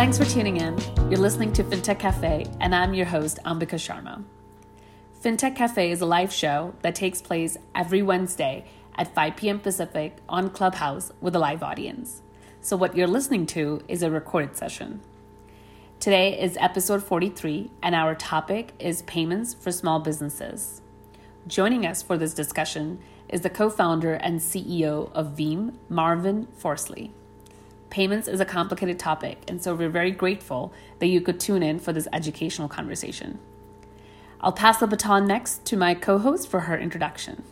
Thanks for tuning in. You're listening to FinTech Cafe, and I'm your host, Ambika Sharma. FinTech Cafe is a live show that takes place every Wednesday at 5 p.m. Pacific on Clubhouse with a live audience. So, what you're listening to is a recorded session. Today is episode 43, and our topic is payments for small businesses. Joining us for this discussion is the co founder and CEO of Veem, Marwan Forzley. Payments is a complicated topic, and so we're very grateful that you could tune in for this educational conversation. I'll pass the baton next to my co host for her introduction.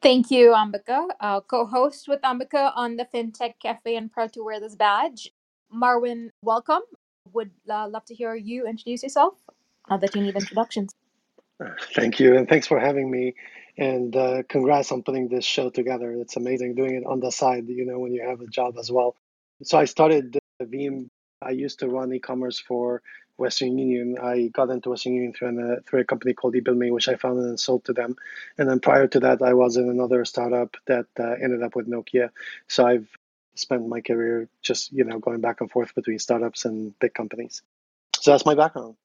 Thank you, Ambika. Uh, co host with Ambika on the FinTech Cafe and proud to wear this badge. Marwan, welcome. Would uh, love to hear you introduce yourself now that you need introductions. Thank you, and thanks for having me. And uh, congrats on putting this show together. It's amazing doing it on the side, you know, when you have a job as well. So I started Veem. I used to run e-commerce for Western Union. I got into Western Union through, an, uh, through a company called eBillme, which I founded and sold to them. And then prior to that, I was in another startup that uh, ended up with Nokia. So I've spent my career just, you know, going back and forth between startups and big companies. So that's my background.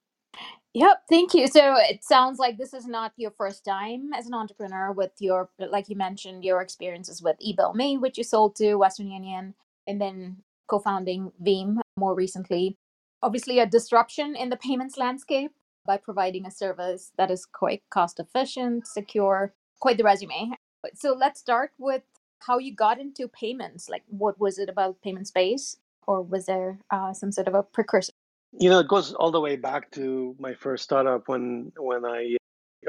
Yep, thank you. So it sounds like this is not your first time as an entrepreneur with your, like you mentioned, your experiences with eBillme, which you sold to Western Union, and then co founding Veem more recently. Obviously, a disruption in the payments landscape by providing a service that is quite cost efficient, secure, quite the resume. So let's start with how you got into payments. Like, what was it about payment space, or was there uh, some sort of a precursor? You know, it goes all the way back to my first startup when when I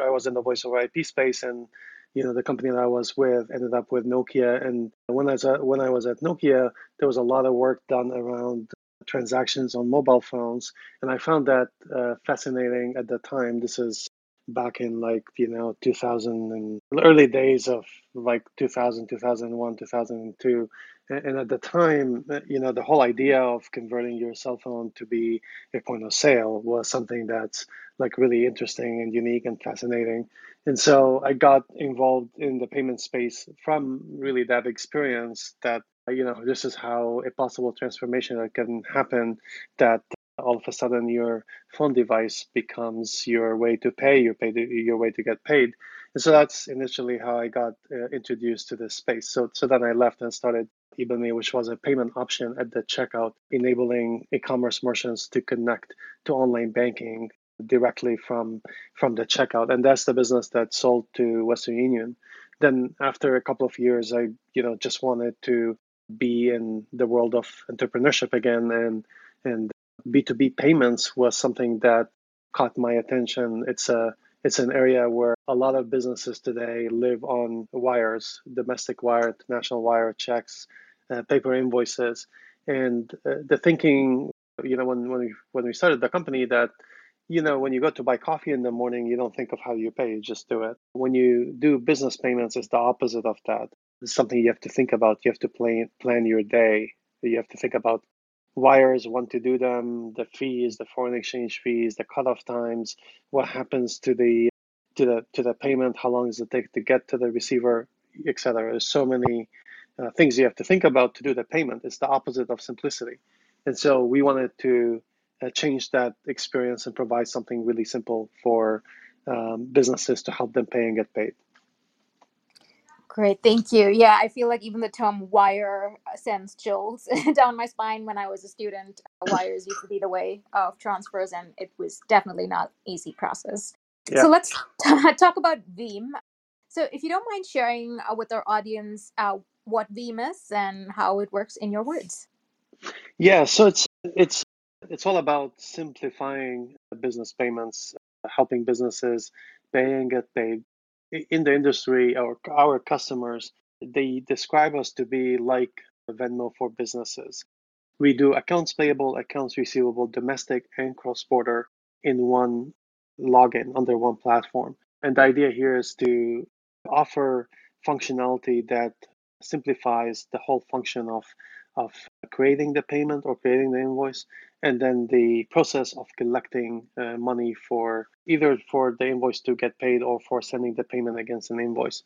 I was in the voice over IP space, and you know the company that I was with ended up with Nokia. And when I was at, when I was at Nokia, there was a lot of work done around transactions on mobile phones, and I found that uh, fascinating at the time. This is back in like you know 2000 and early days of like 2000 2001 2002 and at the time uh, you know the whole idea of converting your cell phone to be a point of sale was something that's like really interesting and unique and fascinating and so i got involved in the payment space from really that experience that you know this is how a possible transformation that can happen that uh, all of a sudden your phone device becomes your way to pay, your pay to, your way to get paid. And so that's initially how I got uh, introduced to this space. So so then I left and started eBillme, which was a payment option at the checkout, enabling e-commerce merchants to connect to online banking directly from from the checkout. And that's the business that sold to Western Union. Then after a couple of years, I you know just wanted to be in the world of entrepreneurship again and and B2B payments was something that caught my attention. It's a it's an area where a lot of businesses today live on wires, domestic wire, international wire checks, uh, paper invoices, and uh, the thinking, you know, when when we when we started the company, that you know, when you go to buy coffee in the morning, you don't think of how you pay, you just do it. When you do business payments, it's the opposite of that. It's something you have to think about. You have to plan plan your day. You have to think about wires want to do them, the fees, the foreign exchange fees, the cutoff times, what happens to the to the to the payment, how long does it take to get to the receiver, etc. There's so many uh, things you have to think about to do the payment. It's the opposite of simplicity, and so we wanted to uh, change that experience and provide something really simple for um, businesses to help them pay and get paid. Great, thank you. Yeah, I feel like even the term wire sends chills down my spine when I was a student. Wires used to be the way of transfers, and it was definitely not easy process. Yeah. So let's t- talk about Veem. So if you don't mind sharing uh, with our audience uh, what Veem is and how it works in your words. Yeah, so it's it's it's all about simplifying business payments, helping businesses pay and get paid in the industry, our our customers, they describe us to be like Venmo for businesses. We do accounts payable, accounts receivable, domestic and cross border in one login under one platform. And the idea here is to offer functionality that simplifies the whole function of of creating the payment or creating the invoice and then the process of collecting uh, money for either for the invoice to get paid or for sending the payment against an invoice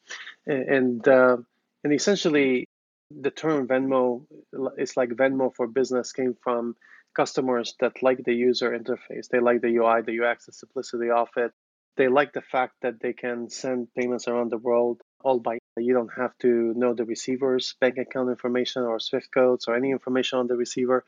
and uh, and essentially the term Venmo is like Venmo for business came from customers that like the user interface. They like the UI, the UX, the simplicity of it. They like the fact that they can send payments around the world all by you don't have to know the receiver's bank account information or Swift codes or any information on the receiver.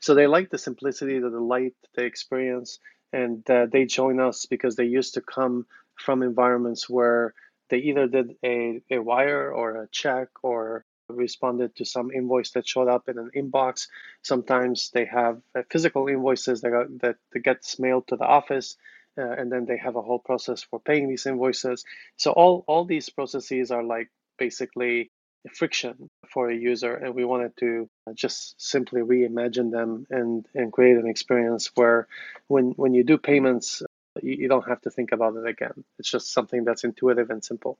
So they like the simplicity, the delight, the experience, and uh, they join us because they used to come from environments where they either did a, a wire or a check or responded to some invoice that showed up in an inbox. Sometimes they have uh, physical invoices that, are, that, that gets mailed to the office, uh, and then they have a whole process for paying these invoices. So all all these processes are like basically friction for a user, and we wanted to uh, just simply reimagine them and and create an experience where when when you do payments, uh, you, you don't have to think about it again. It's just something that's intuitive and simple.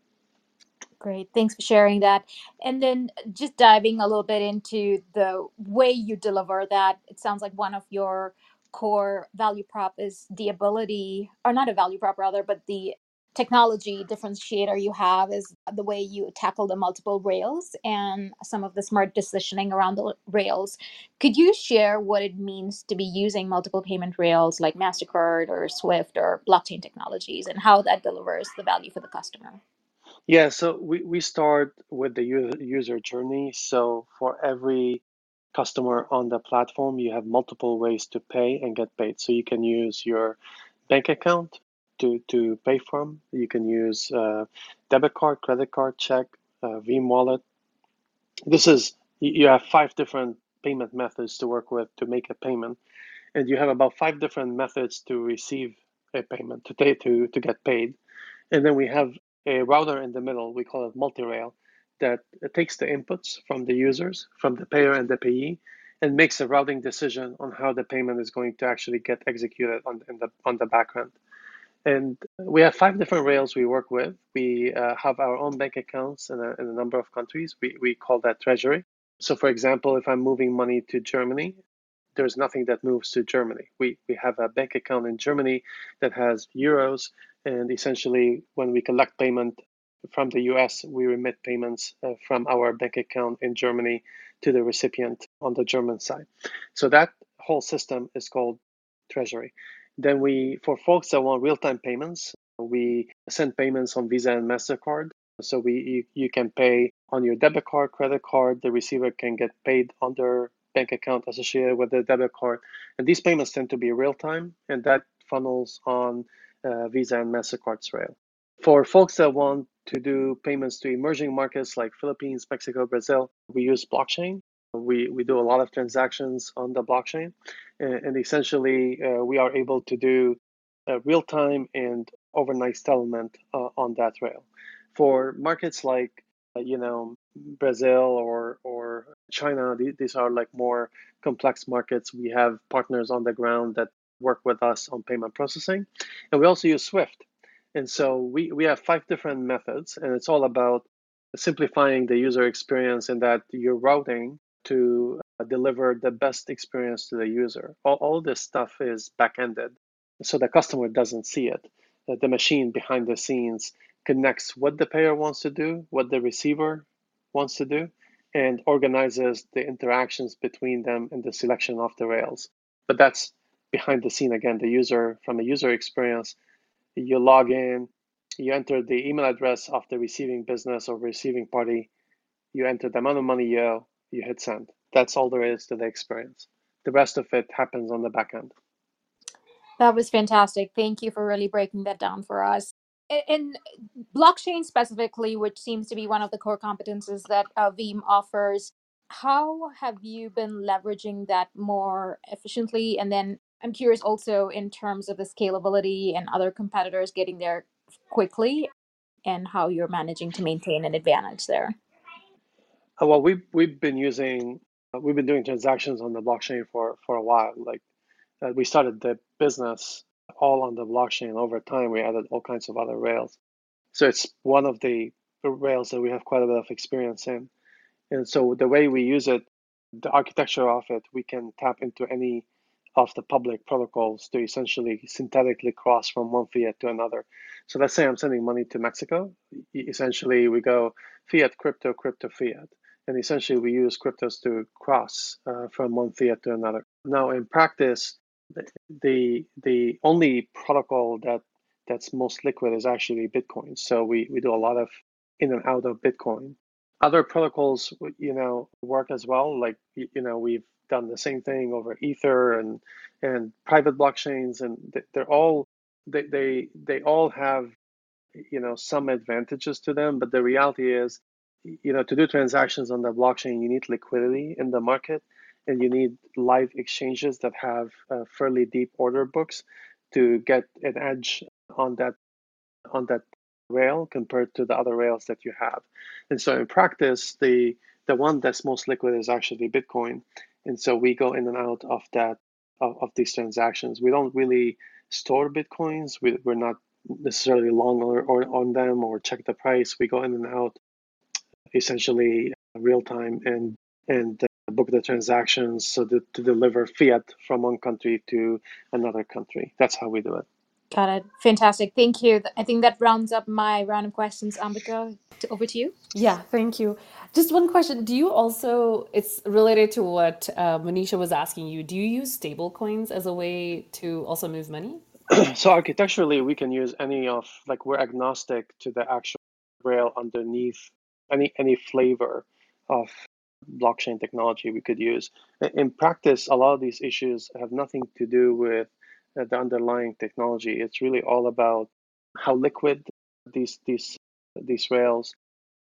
Great. Thanks for sharing that. And then uh, just diving a little bit into the way you deliver that, it sounds like one of your core value prop is the ability, or not a value prop rather, but the technology differentiator you have is the way you tackle the multiple rails and some of the smart decisioning around the rails. Could you share what it means to be using multiple payment rails like MasterCard or Swift or blockchain technologies and how that delivers the value for the customer? Yeah, so we, we start with the user, journey. So for every customer on the platform, you have multiple ways to pay and get paid. So you can use your bank account to, to pay from. You can use uh, debit card, credit card, check, uh, Veem wallet. This is you have five different payment methods to work with to make a payment, and you have about five different methods to receive a payment to pay to to get paid, and then we have a router in the middle, we call it multi-rail, that takes the inputs from the users, from the payer and the payee, and makes a routing decision on how the payment is going to actually get executed on, the, on the background. And we have five different rails we work with. We uh, have our own bank accounts in a, in a number of countries. We, we call that treasury. So, for example, if I'm moving money to Germany, there's nothing that moves to Germany. We, we have a bank account in Germany that has euros and essentially, when we collect payment from the US, we remit payments uh, from our bank account in Germany to the recipient on the German side. So that whole system is called Treasury. Then we, for folks that want real-time payments, we send payments on Visa and Mastercard. So we you, you can pay on your debit card, credit card. The receiver can get paid on their bank account associated with the debit card, and these payments tend to be real time, and that funnels on uh, Visa and MasterCard's rail. For folks that want to do payments to emerging markets like Philippines, Mexico, Brazil, we use blockchain. We, we do a lot of transactions on the blockchain. And, and essentially, uh, we are able to do real time and overnight settlement uh, on that rail. For markets like uh, you know Brazil or or China, these are like more complex markets. We have partners on the ground that work with us on payment processing. And we also use Swift. And so we, we have five different methods, and it's all about simplifying the user experience and that you're routing to Uh, deliver the best experience to the user. All, all this stuff is back-ended, so the customer doesn't see it. Uh, the machine behind the scenes connects what the payer wants to do, what the receiver wants to do, and organizes the interactions between them and the selection of the rails. But that's behind the scene again, the user from a user experience, you log in, you enter the email address of the receiving business or receiving party, you enter the amount of money you owe, you hit send. That's all there is to the experience. The rest of it happens on the back end. That was fantastic. Thank you for really breaking that down for us. In blockchain specifically, which seems to be one of the core competences that uh, Veem offers, how have you been leveraging that more efficiently? And then I'm curious also in terms of the scalability and other competitors getting there quickly and how you're managing to maintain an advantage there. Uh, well, we've we've been using we've been doing transactions on the blockchain for for a while. Like uh, we started the business all on the blockchain. Over time, we added all kinds of other rails. So it's one of the rails that we have quite a bit of experience in. And so the way we use it, the architecture of it, we can tap into any of the public protocols to essentially synthetically cross from one fiat to another. So let's say I'm sending money to Mexico. Essentially, we go fiat, crypto, crypto, fiat. And essentially we use cryptos to cross uh, from one fiat to another. Now, in practice, the the only protocol that that's most liquid is actually Bitcoin. So we, we do a lot of in and out of Bitcoin. Other protocols, you know, work as well. Like you know, we've done the same thing over Ether and and private blockchains, and they're all they they they all have you know some advantages to them. But the reality is, you know, to do transactions on the blockchain, you need liquidity in the market, and you need live exchanges that have uh, fairly deep order books to get an edge on that on that rail compared to the other rails that you have. And so in practice, the the one that's most liquid is actually Bitcoin. And so we go in and out of that of, of these transactions. We don't really store Bitcoins. We, we're not necessarily long or, or on them or check the price. We go in and out essentially real time and and uh, book the transactions so that to deliver fiat from one country to another country. That's how we do it. Got it. Fantastic. Thank you. I think that rounds up my round of questions. Ambika, over to you. Yeah, thank you. Just one question. Do you also, it's related to what uh, Manisha was asking you, do you use stable coins as a way to also move money? so architecturally, we can use any of, like we're agnostic to the actual rail underneath any any flavor of blockchain technology we could use. In practice, a lot of these issues have nothing to do with uh, the underlying technology. It's really all about how liquid these these these rails,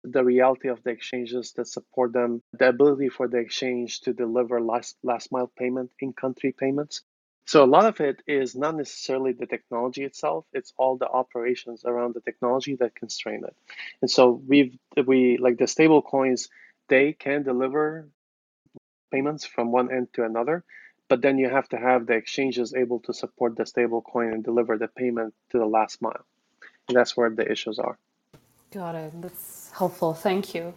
the reality of the exchanges that support them, the ability for the exchange to deliver last last mile payment in country payments. So a lot of it is not necessarily the technology itself; it's all the operations around the technology that constrain it. And so we've we like the stable coins, they can deliver payments from one end to another, but then you have to have the exchanges able to support the stable coin and deliver the payment to the last mile. And that's where the issues are. Got it. That's helpful. Thank you.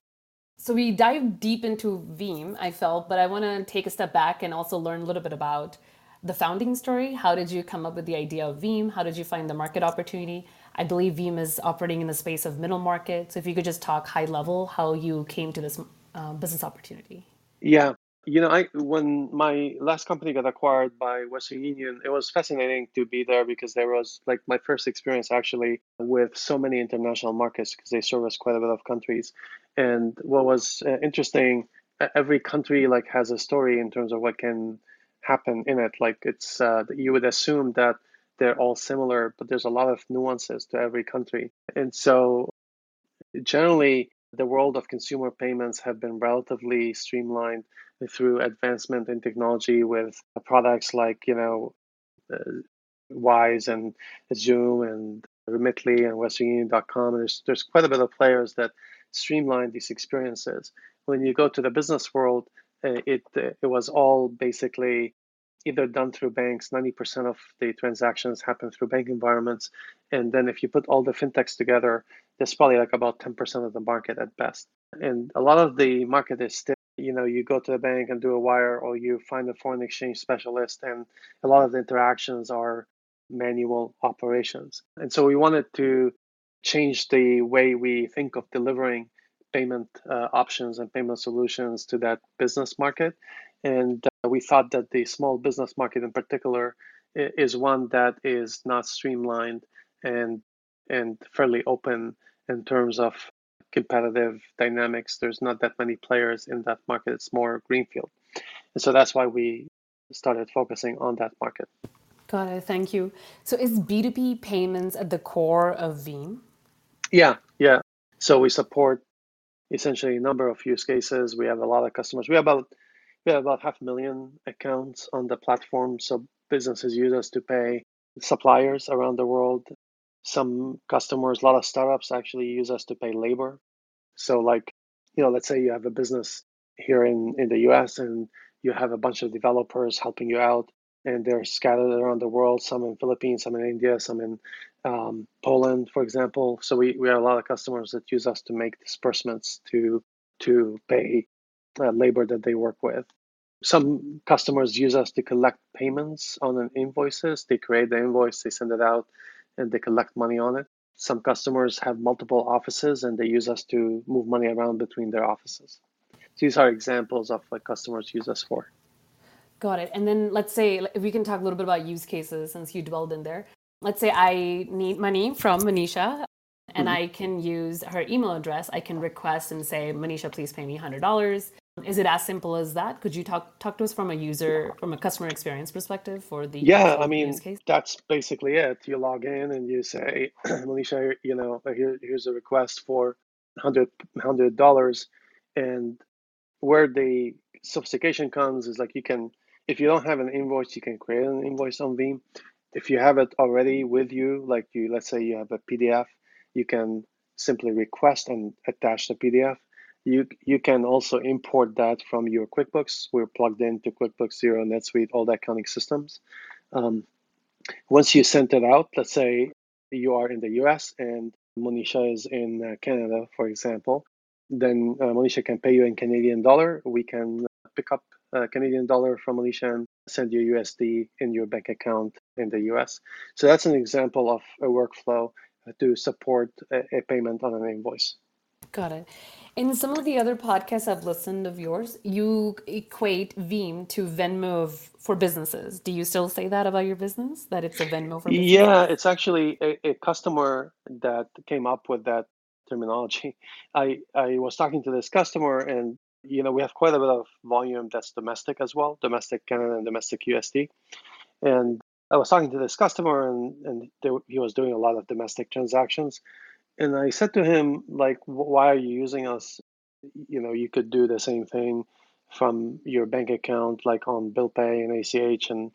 So we dive deep into Veem, I felt, but I want to take a step back and also learn a little bit about the founding story. How did you come up with the idea of Veem? How did you find the market opportunity? I believe Veem is operating in the space of middle market. So if you could just talk high level how you came to this uh, business opportunity. Yeah, you know, I when my last company got acquired by Western Union, it was fascinating to be there because there was like my first experience actually with so many international markets because they service quite a bit of countries. And what was uh, interesting, every country like has a story in terms of what can happen in it. Like it's uh, you would assume that they're all similar, but there's a lot of nuances to every country. And so generally the world of consumer payments have been relatively streamlined through advancement in technology with products like you know uh, Wise and Xoom and Remitly and WesternUnion.com. There's there's quite a bit of players that streamline these experiences. When you go to the business world, it it was all basically either done through banks. 90% of the transactions happen through bank environments, and then if you put all the fintechs together, there's probably like about 10% of the market at best. And a lot of the market is still you know you go to the bank and do a wire or you find a foreign exchange specialist and a lot of the interactions are manual operations and so we wanted to change the way we think of delivering payment uh, options and payment solutions to that business market and uh, we thought that the small business market in particular is one that is not streamlined and and fairly open in terms of competitive dynamics. There's not that many players in that market. It's more greenfield. And so that's why we started focusing on that market. Got it. Thank you. So is B2B payments at the core of Veem? Yeah, yeah. So we support essentially a number of use cases. We have a lot of customers. We have about we have about half a million accounts on the platform. So businesses use us to pay suppliers around the world some customers, a lot of startups actually use us to pay labor. So, like, you know, let's say you have a business here in, in the US and you have a bunch of developers helping you out, and they're scattered around the world, some in Philippines, some in India, some in um, Poland, for example. So we, we have a lot of customers that use us to make disbursements to to pay uh, labor that they work with. Some customers use us to collect payments on an invoices. They create the invoice, they send it out, and they collect money on it. Some customers have multiple offices and they use us to move money around between their offices. these are examples of what customers use us for. Got it. And then let's say if we can talk a little bit about use cases since you dwelled in there. Let's say I need money from Manisha and mm-hmm. I can use her email address. I can request and say, Manisha, please pay me $100. Is it as simple as that? Could you talk talk to us from a user, from a customer experience perspective for the yeah? I mean, that's basically it. You log in and you say, Manisha, you know, here, here's a request for hundred hundred dollars, and where the sophistication comes is like you can, if you don't have an invoice, you can create an invoice on Veem. If you have it already with you, like you, let's say you have a PDF, you can simply request and attach the PDF you you can also import that from your QuickBooks. We're plugged into QuickBooks, Xero, NetSuite, all the accounting systems. Um, once you send it out, let's say you are in the US and Monisha is in uh, Canada, for example, then uh, Monisha can pay you in Canadian dollar. We can pick up uh, Canadian dollar from Monisha and send you USD in your bank account in the US. So that's an example of a workflow to support a, a payment on an invoice. Got it. In some of the other podcasts I've listened of yours, you equate Veem to Venmo for businesses. Do you still say that about your business? That it's a Venmo for businesses? Yeah, it's actually a, a customer that came up with that terminology. I I was talking to this customer, and you know we have quite a bit of volume that's domestic as well, domestic Canada and domestic USD. And I was talking to this customer, and and he was doing a lot of domestic transactions and I said to him, like, why are you using us? You know, you could do the same thing from your bank account, like on bill pay and ACH. And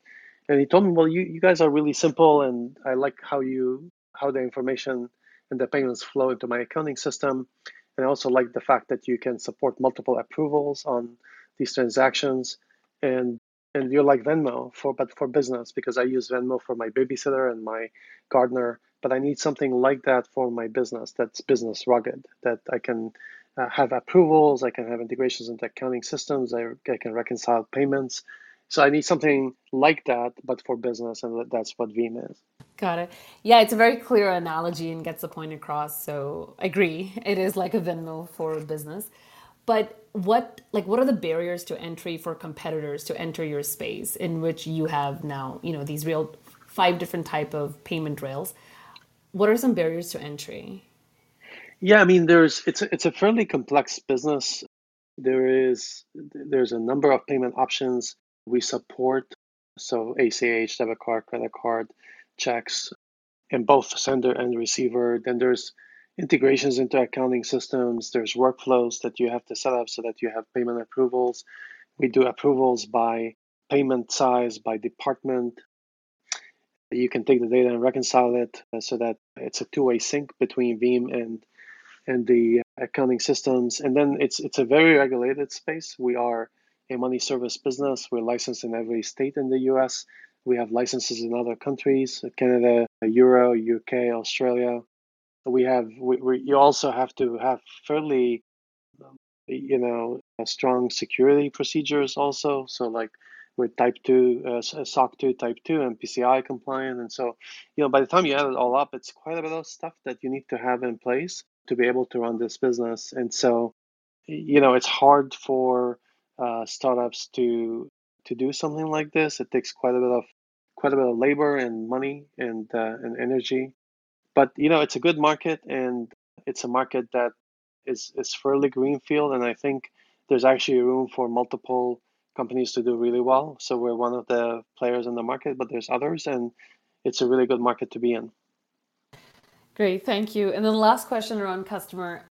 and he told me, well, you, you guys are really simple, and I like how you how the information and the payments flow into my accounting system. And I also like the fact that you can support multiple approvals on these transactions. And and you're like Venmo for but for business because I use Venmo for my babysitter and my gardener but I need something like that for my business that's business rugged, that I can uh, have approvals, I can have integrations into accounting systems, I, I can reconcile payments. So I need something like that, but for business, and that's what Veem is. Got it. Yeah, it's a very clear analogy and gets the point across. So I agree, it is like a Venmo for business. But what like what are the barriers to entry for competitors to enter your space in which you have now you know these real five different type of payment rails? what are some barriers to entry? Yeah, I mean, there's it's a, it's a fairly complex business. There is there's a number of payment options we support. So ACH, debit card, credit card, checks, in both sender and receiver. Then there's integrations into accounting systems. There's workflows that you have to set up so that you have payment approvals. We do approvals by payment size, by department, you can take the data and reconcile it uh, so that it's a two-way sync between Veem and and the accounting systems. And then it's it's a very regulated space. We are a money service business. We're licensed in every state in the U.S. We have licenses in other countries: Canada, Euro, UK, Australia. We have we, we you also have to have fairly you know strong security procedures also. So like we're type 2 uh, soc 2 type 2 and pci compliant and so you know by the time you add it all up it's quite a bit of stuff that you need to have in place to be able to run this business and so you know it's hard for uh, startups to to do something like this it takes quite a bit of quite a bit of labor and money and uh, and energy but you know it's a good market and it's a market that is is fairly greenfield and i think there's actually room for multiple companies to do really well. So we're one of the players in the market, but there's others, and it's a really good market to be in. Great, thank you. And then last question around customer.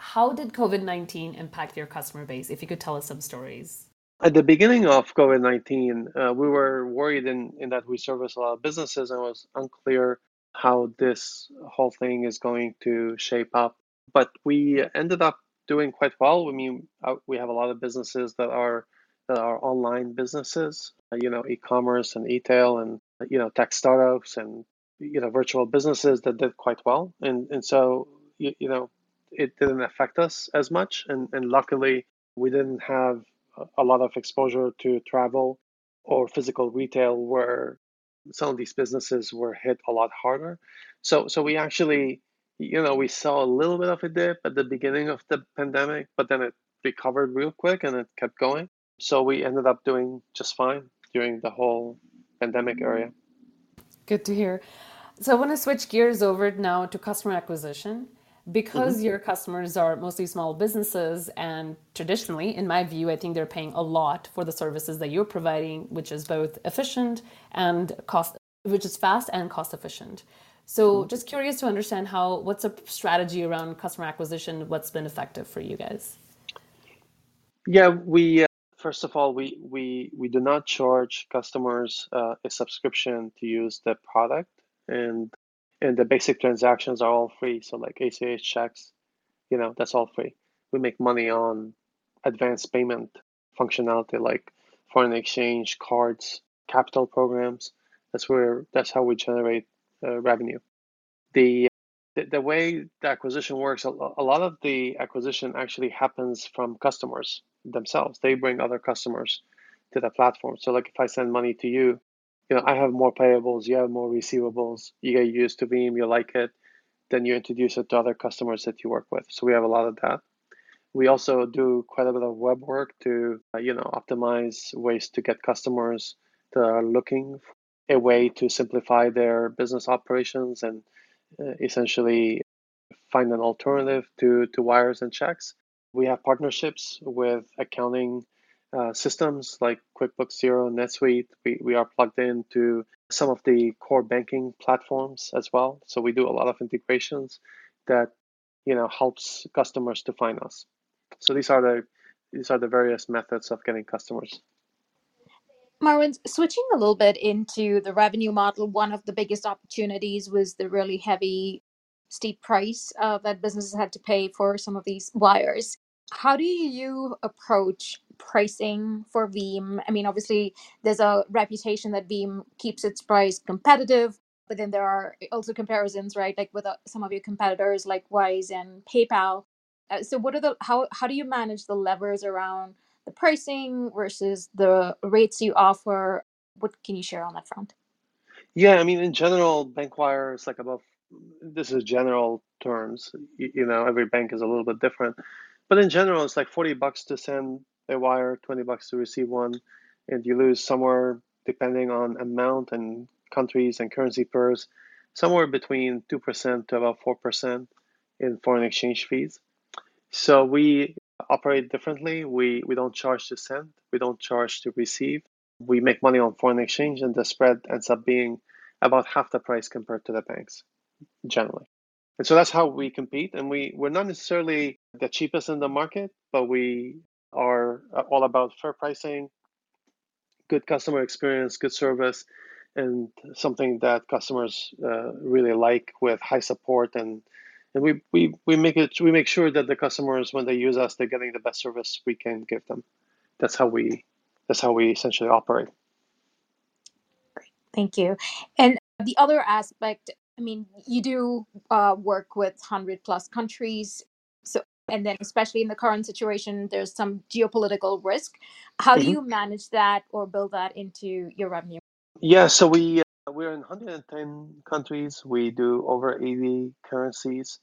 How did COVID 19 impact your customer base? If you could tell us some stories. At the beginning of COVID 19, uh, we were worried in, in that we service a lot of businesses and it was unclear how this whole thing is going to shape up. But we ended up doing quite well. I mean, uh, we have a lot of businesses that are that are online businesses, uh, you know, e-commerce and retail and you know tech startups and you know virtual businesses that did quite well, and and so you, you know it didn't affect us as much, and and luckily we didn't have a lot of exposure to travel or physical retail where some of these businesses were hit a lot harder. So so we actually you know we saw a little bit of a dip at the beginning of the pandemic, but then it recovered real quick and it kept going. So we ended up doing just fine during the whole pandemic area. Good to hear. So I want to switch gears over now to customer acquisition because mm-hmm. your customers are mostly small businesses and traditionally in my view i think they're paying a lot for the services that you're providing which is both efficient and cost which is fast and cost efficient so mm-hmm. just curious to understand how what's a strategy around customer acquisition what's been effective for you guys yeah we uh, first of all we we we do not charge customers uh, a subscription to use the product and and the basic transactions are all free. So like ACH checks, you know, that's all free. We make money on advanced payment functionality like foreign exchange, cards, capital programs. That's where that's how we generate uh, revenue. The, the the way the acquisition works, a, a lot of the acquisition actually happens from customers themselves. They bring other customers to the platform. So like if I send money to you, you know, I have more payables, you have more receivables, you get used to Veem, you like it, then you introduce it to other customers that you work with. So we have a lot of that. We also do quite a bit of web work to, uh, you know, optimize ways to get customers that are looking for a way to simplify their business operations and uh, essentially find an alternative to, to wires and checks. We have partnerships with accounting uh, systems like QuickBooks Xero, NetSuite. We, we are plugged into some of the core banking platforms as well. So we do a lot of integrations that you know helps customers to find us. So these are the these are the various methods of getting customers. Marwan, switching a little bit into the revenue model, one of the biggest opportunities was the really heavy, steep price uh, that businesses had to pay for some of these wires. How do you approach pricing for Veem? I mean, obviously, there's a reputation that Veem keeps its price competitive, but then there are also comparisons, right? Like with uh, some of your competitors, like Wise and PayPal. Uh, so, what are the how how do you manage the levers around the pricing versus the rates you offer? What can you share on that front? Yeah, I mean, in general, Bankwire is like above. This is general terms. You, you know, every bank is a little bit different, but in general, it's like forty bucks to send a wire, 20 bucks to receive one, and you lose somewhere, depending on amount and countries and currency pairs, somewhere between 2% to about 4% in foreign exchange fees. So we operate differently. We, we don't charge to send, we don't charge to receive. We make money on foreign exchange, and the spread ends up being about half the price compared to the banks generally. And so that's how we compete. And we, we're not necessarily the cheapest in the market, but we are uh, all about fair pricing, good customer experience, good service, and something that customers uh, really like with high support and and we, we, we make it we make sure that the customers when they use us they're getting the best service we can give them. That's how we that's how we essentially operate. Great. Thank you. And the other aspect, I mean, you do uh, work with hundred plus countries. So and then especially in the current situation there's some geopolitical risk how do mm-hmm. you manage that or build that into your revenue yeah so we uh, we're in 110 countries we do over 80 currencies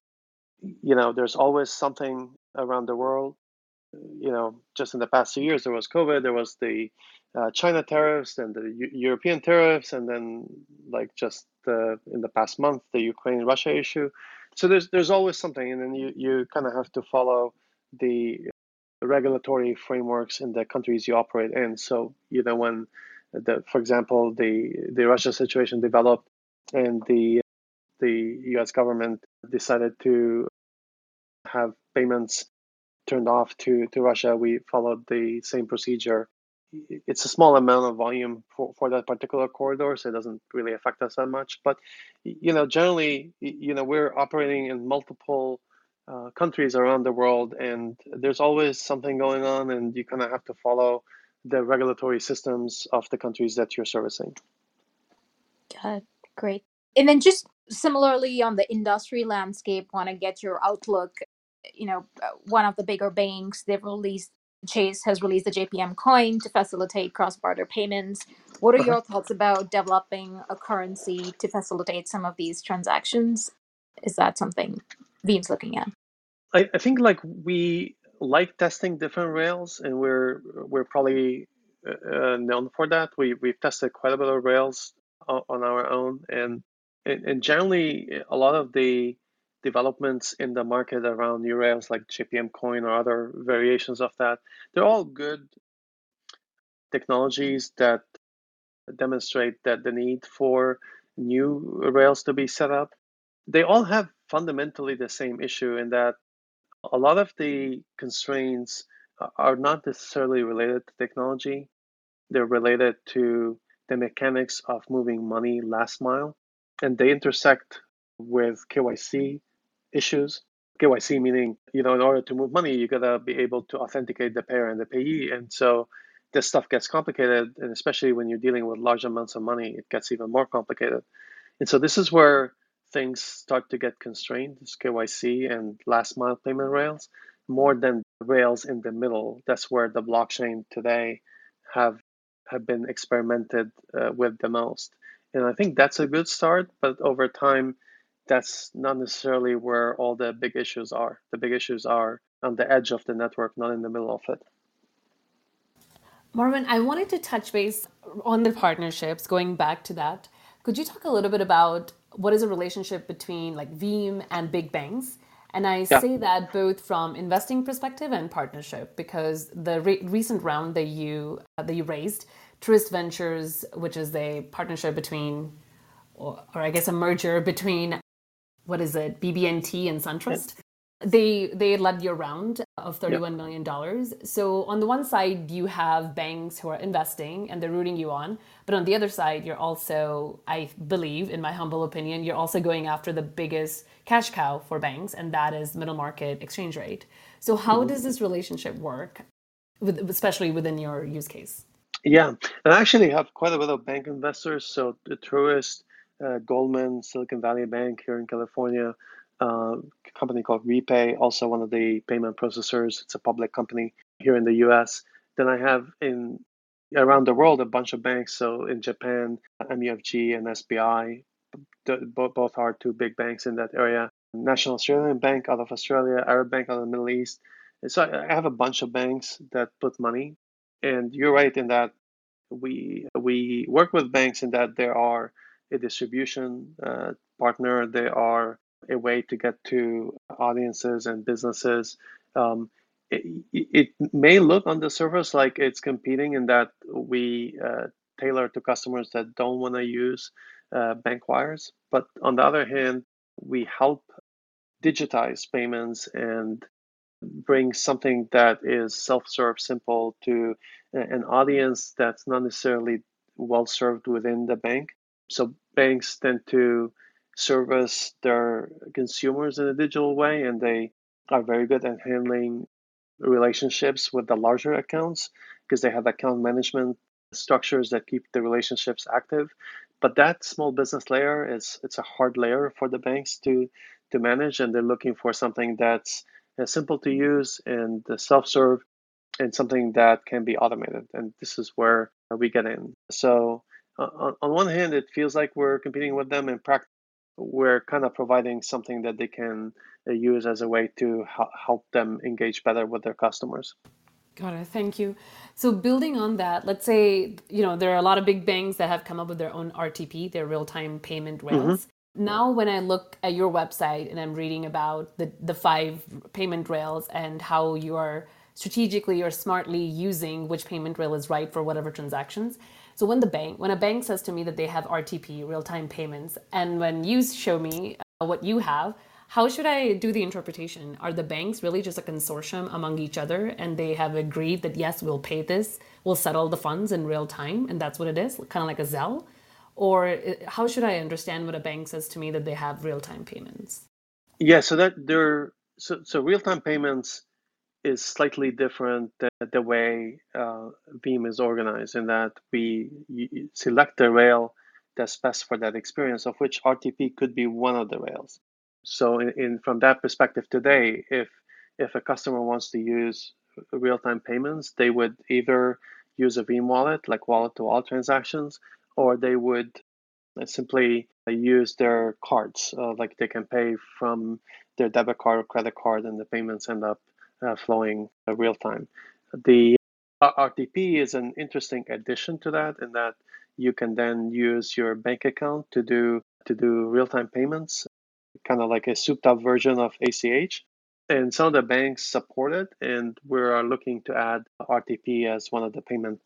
you know there's always something around the world you know just in the past two years there was covid there was the uh, china tariffs and the U- european tariffs and then like just uh, in the past month the ukraine russia issue so there's there's always something, and then you you kind of have to follow the regulatory frameworks in the countries you operate in. So you know when the for example the the Russia situation developed and the the U.S. government decided to have payments turned off to to Russia, we followed the same procedure it's a small amount of volume for, for that particular corridor, so it doesn't really affect us that much. But you know, generally, you know, we're operating in multiple uh, countries around the world, and there's always something going on, and you kind of have to follow the regulatory systems of the countries that you're servicing. It. Great. And then just similarly on the industry landscape, want to get your outlook. You know, one of the bigger banks they've released Chase has released the JPM coin to facilitate cross border payments. What are your thoughts about developing a currency to facilitate some of these transactions? Is that something Veem's looking at? I, I think like we like testing different rails, and we're we're probably uh, uh, known for that. We we've tested quite a bit of rails on our own, and and generally a lot of the developments in the market around new rails like JPM coin or other variations of that, they're all good technologies that demonstrate that the need for new rails to be set up. They all have fundamentally the same issue in that a lot of the constraints are not necessarily related to technology. They're related to the mechanics of moving money last mile, and they intersect with KYC issues. KYC meaning, you know, in order to move money, you gotta be able to authenticate the payer and the payee. And so this stuff gets complicated, and especially when you're dealing with large amounts of money, it gets even more complicated. And so this is where things start to get constrained, this KYC and last mile payment rails, more than rails in the middle. That's where the blockchain today have have been experimented uh, with the most. And I think that's a good start, but over time, that's not necessarily where all the big issues are. The big issues are on the edge of the network, not in the middle of it. Marwan, I wanted to touch base on the partnerships, going back to that. Could you talk a little bit about what is a relationship between like Veem and big banks? And I yeah. say that both from investing perspective and partnership because the re- recent round that you uh, that you raised, Truist Ventures, which is a partnership between, or, or I guess a merger between, what is it, BB&T and SunTrust they they led your round of thirty-one yep. million dollars. So on the one side, you have banks who are investing and they're rooting you on, but on the other side, you're also, I believe, in my humble opinion, you're also going after the biggest cash cow for banks, and that is middle market exchange rate. So how mm-hmm. does this relationship work, with, especially within your use case? Yeah, and I actually have quite a bit of bank investors. So the Truist, uh, Goldman, Silicon Valley Bank here in California uh, company called Repay, also one of the payment processors. It's a public company here in the U.S. Then I have in around the world a bunch of banks. So in Japan, MUFG and SBI, both are two big banks in that area. National Australian Bank out of Australia, Arab Bank out of the Middle East. so I have a bunch of banks that put money. And you're right in that we we work with banks in that there are a distribution uh, partner, they are a way to get to audiences and businesses. Um, it, it, may look on the surface like it's competing in that we uh, tailor to customers that don't want to use uh, bank wires. But on the other hand, we help digitize payments and bring something that is self-serve simple to an audience that's not necessarily well served within the bank. So banks tend to service their consumers in a digital way, and they are very good at handling relationships with the larger accounts because they have account management structures that keep the relationships active. But that small business layer is it's a hard layer for the banks to to manage, and they're looking for something that's uh, simple to use and self-serve and something that can be automated. And this is where we get in. So on, on one hand, it feels like we're competing with them. In practice, we're kind of providing something that they can uh, use as a way to help them engage better with their customers. Got it. Thank you. So building on that, let's say you know there are a lot of big banks that have come up with their own RTP, their real-time payment rails. Mm-hmm. Now, when I look at your website and I'm reading about the the five payment rails and how you are strategically or smartly using which payment rail is right for whatever transactions, so when the bank, when a bank says to me that they have RTP, real-time payments, and when you show me uh, what you have, how should I do the interpretation? Are the banks really just a consortium among each other and they have agreed that yes, we'll pay this, we'll settle the funds in real time, and that's what it is, kind of like a Zelle? Or uh, how should I understand what a bank says to me that they have real time payments? Yeah, so that they're so, so real time payments is slightly different than the way uh, Veem is organized in that we select the rail that's best for that experience, of which RTP could be one of the rails. So, in, in from that perspective, today, if if a customer wants to use real-time payments, they would either use a Veem wallet, like wallet-to-wallet transactions, or they would simply use their cards, uh, like they can pay from their debit card or credit card, and the payments end up uh, flowing uh, real time. The uh, RTP is an interesting addition to that in that you can then use your bank account to do to do real time payments, kind of like a souped up version of ACH. And some of the banks support it, and we are looking to add RTP as one of the payment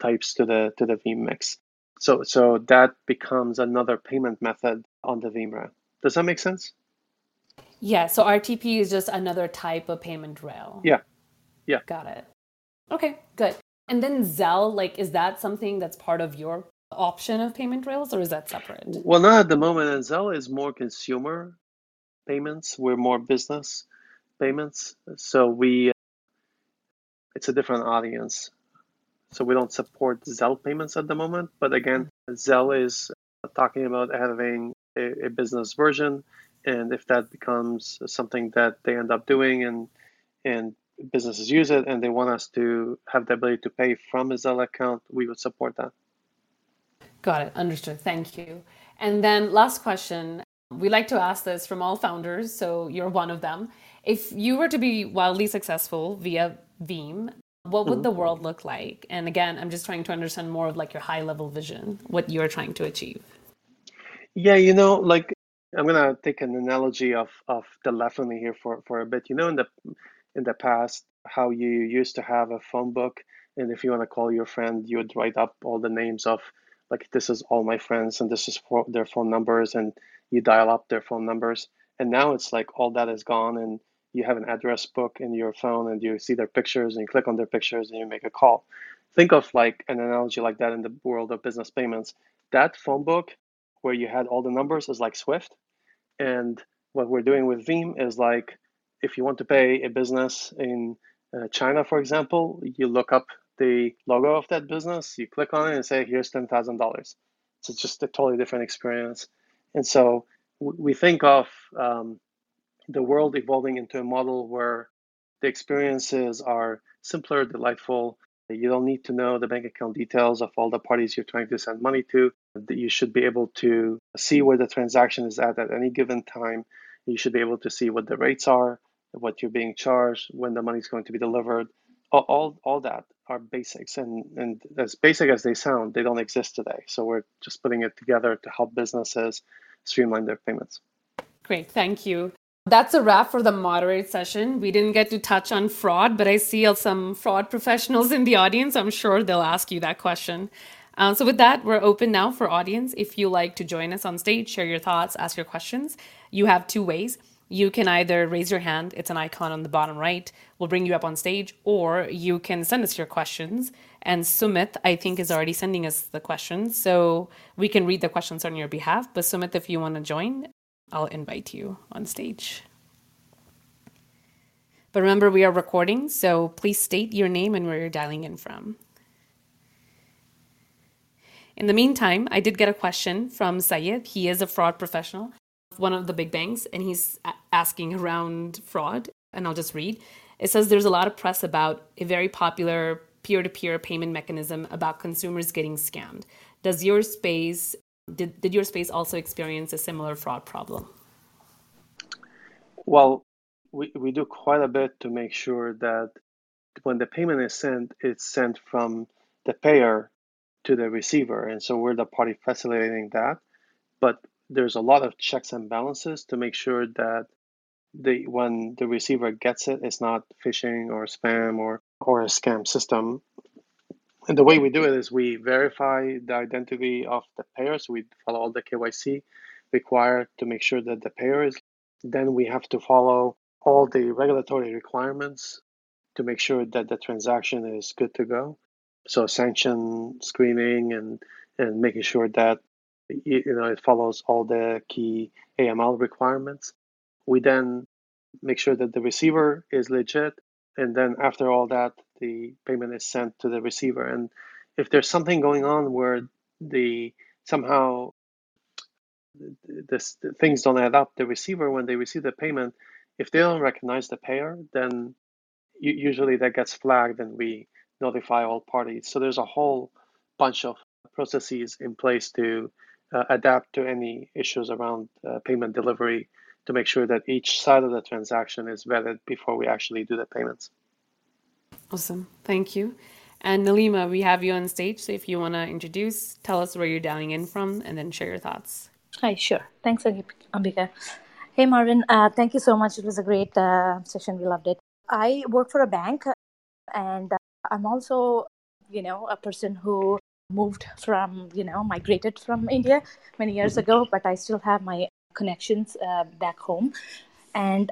types to the to the Veem mix. So so that becomes another payment method on the Veem Does that make sense? Yeah. So RTP is just another type of payment rail. Yeah. Yeah. Got it. Okay, good. And then Zelle, like, is that something that's part of your option of payment rails or is that separate? Well, not at the moment. And Zelle is more consumer payments. We're more business payments. So we, uh, it's a different audience. So we don't support Zelle payments at the moment. But again, Zelle is talking about having a, a business version. And if that becomes something that they end up doing and and businesses use it and they want us to have the ability to pay from a Zelle account, we would support that. Got it. Understood. Thank you. And then last question. We like to ask this from all founders, so you're one of them. If you were to be wildly successful via Veem, what would mm-hmm. the world look like? And again, I'm just trying to understand more of like your high level vision, what you're trying to achieve. Yeah, you know, like I'm gonna take an analogy of of telephony here for for a bit. You know, in the in the past, how you used to have a phone book, and if you want to call your friend, you would write up all the names of like this is all my friends and this is for their phone numbers, and you dial up their phone numbers. And now it's like all that is gone, and you have an address book in your phone, and you see their pictures, and you click on their pictures, and you make a call. Think of like an analogy like that in the world of business payments. That phone book where you had all the numbers is like Swift, and what we're doing with Veem is like if you want to pay a business in uh, China, for example, you look up the logo of that business, you click on it and say, here's $10,000. So it's just a totally different experience. And so we think of um, the world evolving into a model where the experiences are simpler, delightful. You don't need to know the bank account details of all the parties you're trying to send money to. That you should be able to see where the transaction is at at any given time. You should be able to see what the rates are what you're being charged, when the money is going to be delivered. All, all, that are basics. And, and as basic as they sound, they don't exist today. So we're just putting it together to help businesses streamline their payments. Great. Thank you. That's a wrap for the moderate session. We didn't get to touch on fraud, but I see some fraud professionals in the audience. I'm sure they'll ask you that question. Um, so, with that, we're open now for audience. If you like to join us on stage, share your thoughts, ask your questions, you have two ways you can either raise your hand, it's an icon on the bottom right, we'll bring you up on stage, or you can send us your questions. And Sumit, I think, is already sending us the questions. So we can read the questions on your behalf. But Sumit, if you want to join, I'll invite you on stage. But remember, we are recording, so please state your name and where you're dialing in from. In the meantime, I did get a question from Sayed. He is a fraud professional one of the big banks and he's asking around fraud and I'll just read. It says there's a lot of press about a very popular peer-to-peer payment mechanism about consumers getting scammed. Does your space did, did your space also experience a similar fraud problem? Well, we, we do quite a bit to make sure that when the payment is sent, it's sent from the payer to the receiver. And so we're the party facilitating that. But there's a lot of checks and balances to make sure that the when the receiver gets it, it's not phishing or spam or or a scam system. And the way we do it is we verify the identity of the payer, so we follow all the KYC required to make sure that the payer is. Then we have to follow all the regulatory requirements to make sure that the transaction is good to go. So sanction screening and and making sure that you know it follows all the key AML requirements. We then make sure that the receiver is legit, and then after all that, the payment is sent to the receiver. And if there's something going on where the somehow this things don't add up, the receiver when they receive the payment, if they don't recognize the payer, then usually that gets flagged and we notify all parties. So there's a whole bunch of processes in place to uh, adapt to any issues around uh, payment delivery to make sure that each side of the transaction is vetted before we actually do the payments. Awesome. Thank you. And Nalima, we have you on stage. So if you want to introduce, tell us where you're dialing in from, and then share your thoughts. Hi, sure. Thanks, Ambika. Hey, Marvin. Uh, thank you so much. It was a great uh, session. We loved it. I work for a bank, and I'm also, you know, a person who moved from, you know, migrated from India many years mm-hmm. ago, but I still have my connections uh, back home. And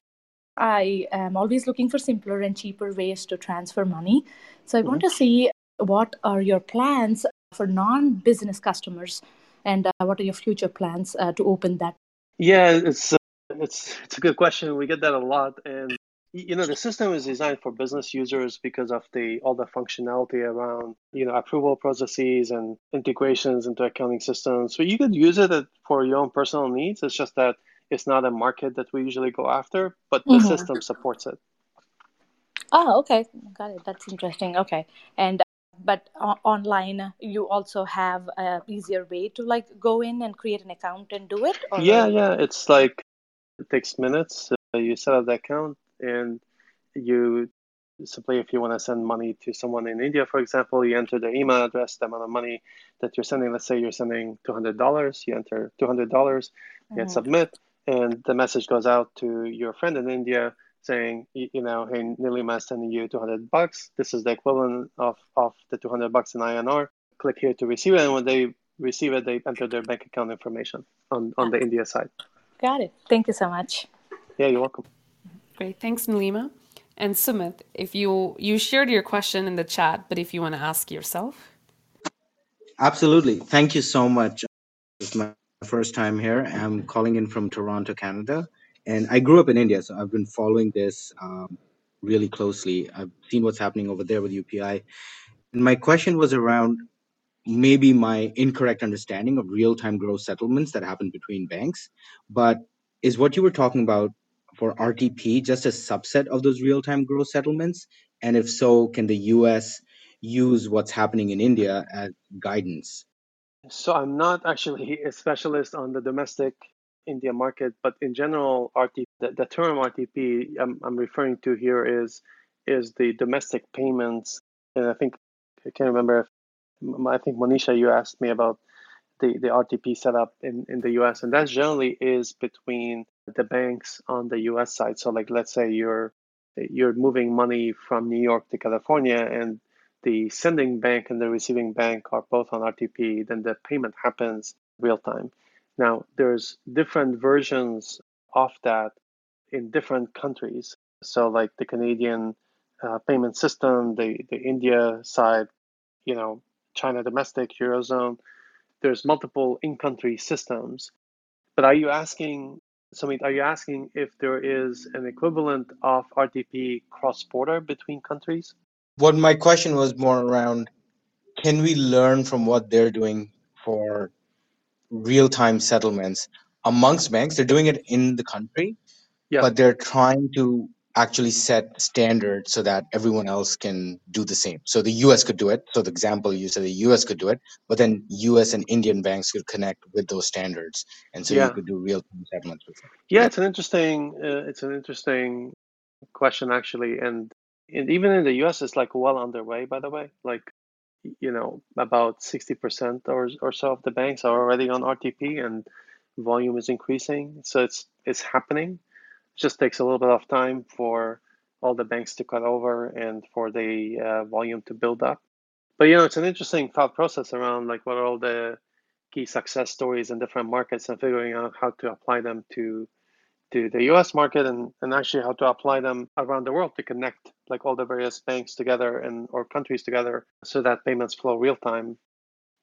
I am always looking for simpler and cheaper ways to transfer money. So I mm-hmm. want to see what are your plans for non business customers and uh, what are your future plans uh, to open that? Yeah, it's, uh, it's, it's a good question. We get that a lot. And you know the system is designed for business users because of the all the functionality around you know approval processes and integrations into accounting systems. So you could use it for your own personal needs. It's just that it's not a market that we usually go after but the mm-hmm. system supports it. Oh okay. Got it. That's interesting. Okay. And but uh, online you also have a easier way to like go in and create an account and do it or? yeah yeah. It's like it takes minutes uh, you set up the account and you simply if you want to send money to someone in India, for example, you enter their email address, the amount of money that you're sending. Let's say you're sending two hundred dollars. You enter two hundred dollars, mm-hmm. hit submit, and the message goes out to your friend in India saying, you, know, hey, Nilima is sending you two hundred bucks. This is the equivalent of of the two hundred bucks in INR. Click here to receive it, and when they receive it, they enter their bank account information on on the India side. Got it. Thank you so much. Yeah, you're welcome. Great. Thanks, Nalima. And Sumit, if you you shared your question in the chat, but if you want to ask yourself. Absolutely. Thank you so much. It's my first time here. I'm calling in from Toronto, Canada. And I grew up in India, so I've been following this um, really closely. I've seen what's happening over there with UPI. And my question was around maybe my incorrect understanding of real time gross settlements that happen between banks. But is what you were talking about for RTP just a subset of those real-time gross settlements? And if so, can the US use what's happening in India as guidance? So I'm not actually a specialist on the domestic India market, but in general, RTP, the, the term RTP I'm, I'm referring to here is is the domestic payments. And I think I can't remember if I think Monisha, you asked me about the, the RTP setup in, in the US, and that generally is between the banks on the US side. So like let's say you're you're moving money from New York to California and the sending bank and the receiving bank are both on RTP, then the payment happens real time. Now there's different versions of that in different countries. So like the Canadian uh, payment system, the the India side, you know, China domestic, Eurozone, there's multiple in-country systems. But are you asking, Sumit, are you asking if there is an equivalent of RTP cross-border between countries? What my question was more around, can we learn from what they're doing for real-time settlements amongst banks? They're doing it in the country, yeah. but they're trying to actually set standards so that everyone else can do the same. So the US could do it. So the example you said the US could do it, but then US and Indian banks could connect with those standards, and so yeah. you could do real time settlements with them. Yeah, it's an interesting uh, it's an interesting question actually, and, and even in the US, it's like well underway. By the way, like you know about sixty percent or or so of the banks are already on RTP, and volume is increasing. So it's it's happening just takes a little bit of time for all the banks to cut over and for the uh, volume to build up. But you know, it's an interesting thought process around like what are all the key success stories in different markets and figuring out how to apply them to to the US market and, and actually how to apply them around the world to connect like all the various banks together and or countries together so that payments flow real time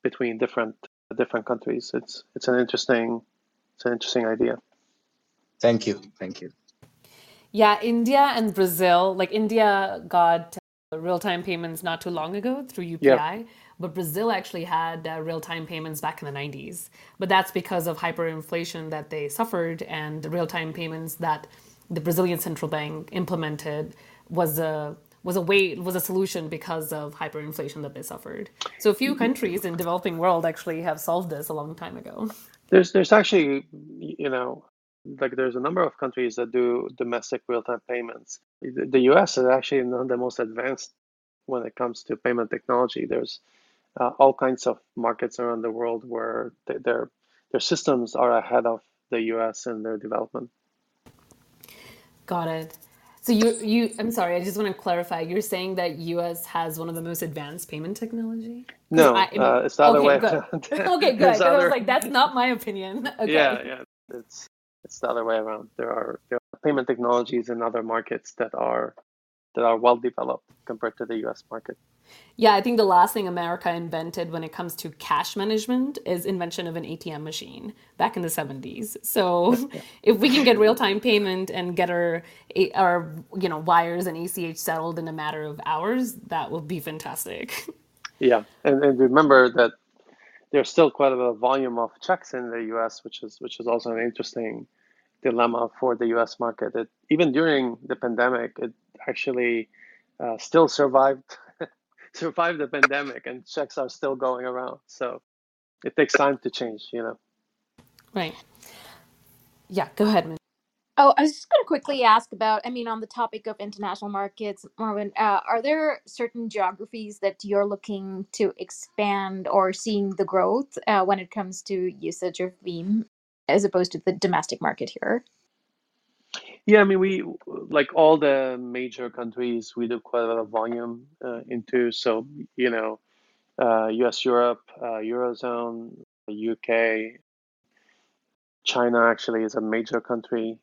between different different countries. It's it's an interesting it's an interesting idea. Thank you. Thank you. Yeah, India and Brazil, like India got uh, real time payments not too long ago through UPI, yeah. but Brazil actually had uh, real time payments back in the 90s. But that's because of hyperinflation that they suffered and the real time payments that the Brazilian central bank implemented was a was a way was a solution because of hyperinflation that they suffered. So a few mm-hmm. countries in developing world actually have solved this a long time ago. There's there's actually you know like there's a number of countries that do domestic real-time payments. The, US is actually not the most advanced when it comes to payment technology. There's uh, all kinds of markets around the world where they, their their systems are ahead of the US in their development. Got it. So you you I'm sorry, I just want to clarify. You're saying that US has one of the most advanced payment technology? No, I, uh, it's the other okay, way good. okay, good. 'cause I was like, that's not my opinion. Okay. yeah, yeah. It's it's the other way around. There are there are payment technologies in other markets that are that are well developed compared to the US market. Yeah, I think the last thing America invented when it comes to cash management is invention of an ATM machine back in the 70s. So if we can get real-time payment and get our our you know wires and ACH settled in a matter of hours, that will be fantastic. Yeah, and, and remember that there's still quite a bit of volume of checks in the US, which is which is also an interesting dilemma for the US market. It, even during the pandemic, it actually uh, still survived survived the pandemic, and checks are still going around. So it takes time to change, you know. Right. Yeah, go ahead, Min. Oh, I was just going to quickly ask about, I mean, on the topic of international markets, Marvin, uh, are there certain geographies that you're looking to expand or seeing the growth uh, when it comes to usage of Veem as opposed to the domestic market here? Yeah, I mean, we like all the major countries, we do quite a lot of volume uh, into. So, you know, uh, US, Europe, uh, Eurozone, UK, China actually is a major country.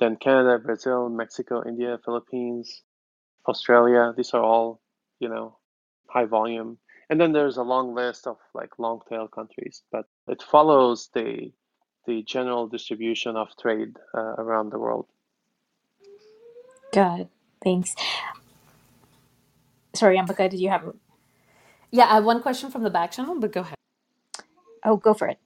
Then Canada, Brazil, Mexico, India, Philippines, Australia. These are all, you know, high volume. And then there's a long list of like long tail countries, but it follows the the general distribution of trade uh, around the world. Got it. Thanks. Sorry, Ambika, did you have? Yeah, I have one question from the back channel, but go ahead. Oh, go for it.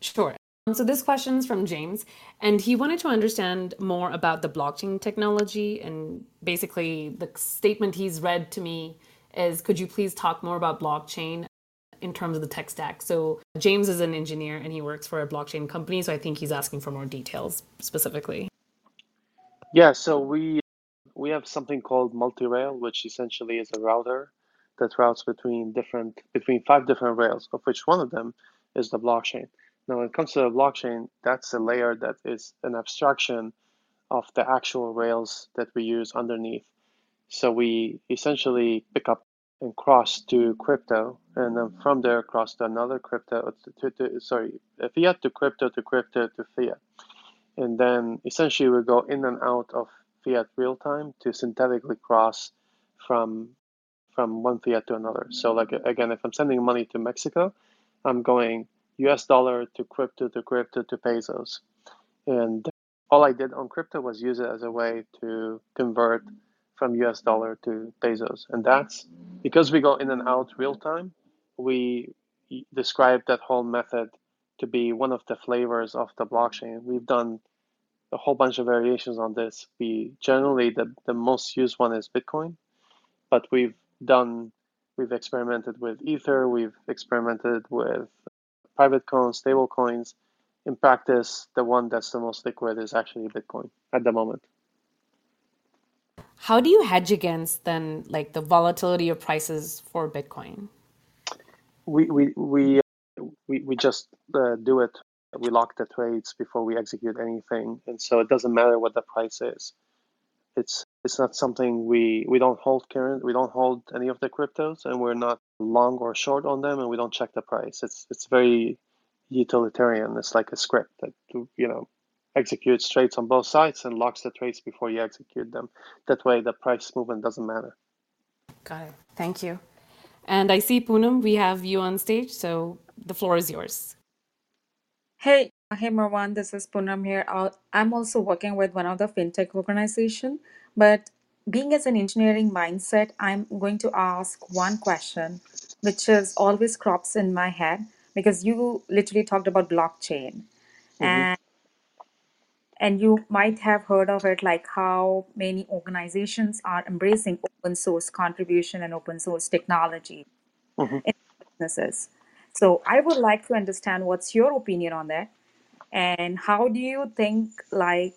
Sure. Um, So this question is from James, and he wanted to understand more about the blockchain technology. And basically, the statement he's read to me is, "Could you please talk more about blockchain in terms of the tech stack?" So James is an engineer and he works for a blockchain company, so I think he's asking for more details specifically. Yeah, so we we have something called multi-rail, which essentially is a router that routes between different between five different rails, of which one of them is the blockchain. Now, when it comes to the blockchain, that's a layer that is an abstraction of the actual rails that we use underneath. So we essentially pick up and cross to crypto, and then from there across to another crypto, uh, to, to, sorry, uh, fiat to crypto to crypto to fiat. And then essentially we go in and out of fiat real time to synthetically cross from from one fiat to another. So like uh, again, if I'm sending money to Mexico, I'm going US dollar to crypto to crypto to pesos. And all I did on crypto was use it as a way to convert from US dollar to pesos. And that's because we go in and out real time, we describe that whole method to be one of the flavors of the blockchain. We've done a whole bunch of variations on this. We generally the, the most used one is Bitcoin, but we've done we've experimented with Ether, we've experimented with private coins, stable coins. In practice, the one that's the most liquid is actually Bitcoin at the moment. How do you hedge against then like the volatility of prices for Bitcoin? We we we we, just uh, do it. We lock the trades before we execute anything, and so it doesn't matter what the price is. It's it's not something we we don't hold current. We don't hold any of the cryptos, and we're not long or short on them, and we don't check the price. It's it's very utilitarian. It's like a script that you know executes trades on both sides and locks the trades before you execute them. That way, the price movement doesn't matter. Got it. Thank you. And I see Poonam, we have you on stage, so the floor is yours. Hey, hey Marwan, this is Poonam here. I'm also working with one of the fintech organization, but being as an engineering mindset, I'm going to ask one question, which is always crops in my head because you literally talked about blockchain, hmm and you might have heard of it, like how many organizations are embracing open source contribution and open source technology hmm in businesses. So I would like to understand what's your opinion on that. And how do you think like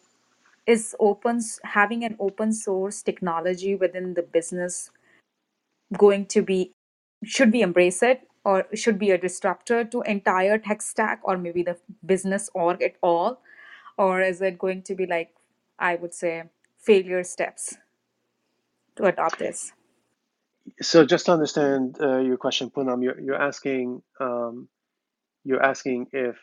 is open having an open source technology within the business going to be should we embrace it or should be a disruptor to entire tech stack or maybe the business org at all or is it going to be like i would say failure steps to adopt this? So just to understand uh, your question, Poonam you're, you're asking um, you're asking if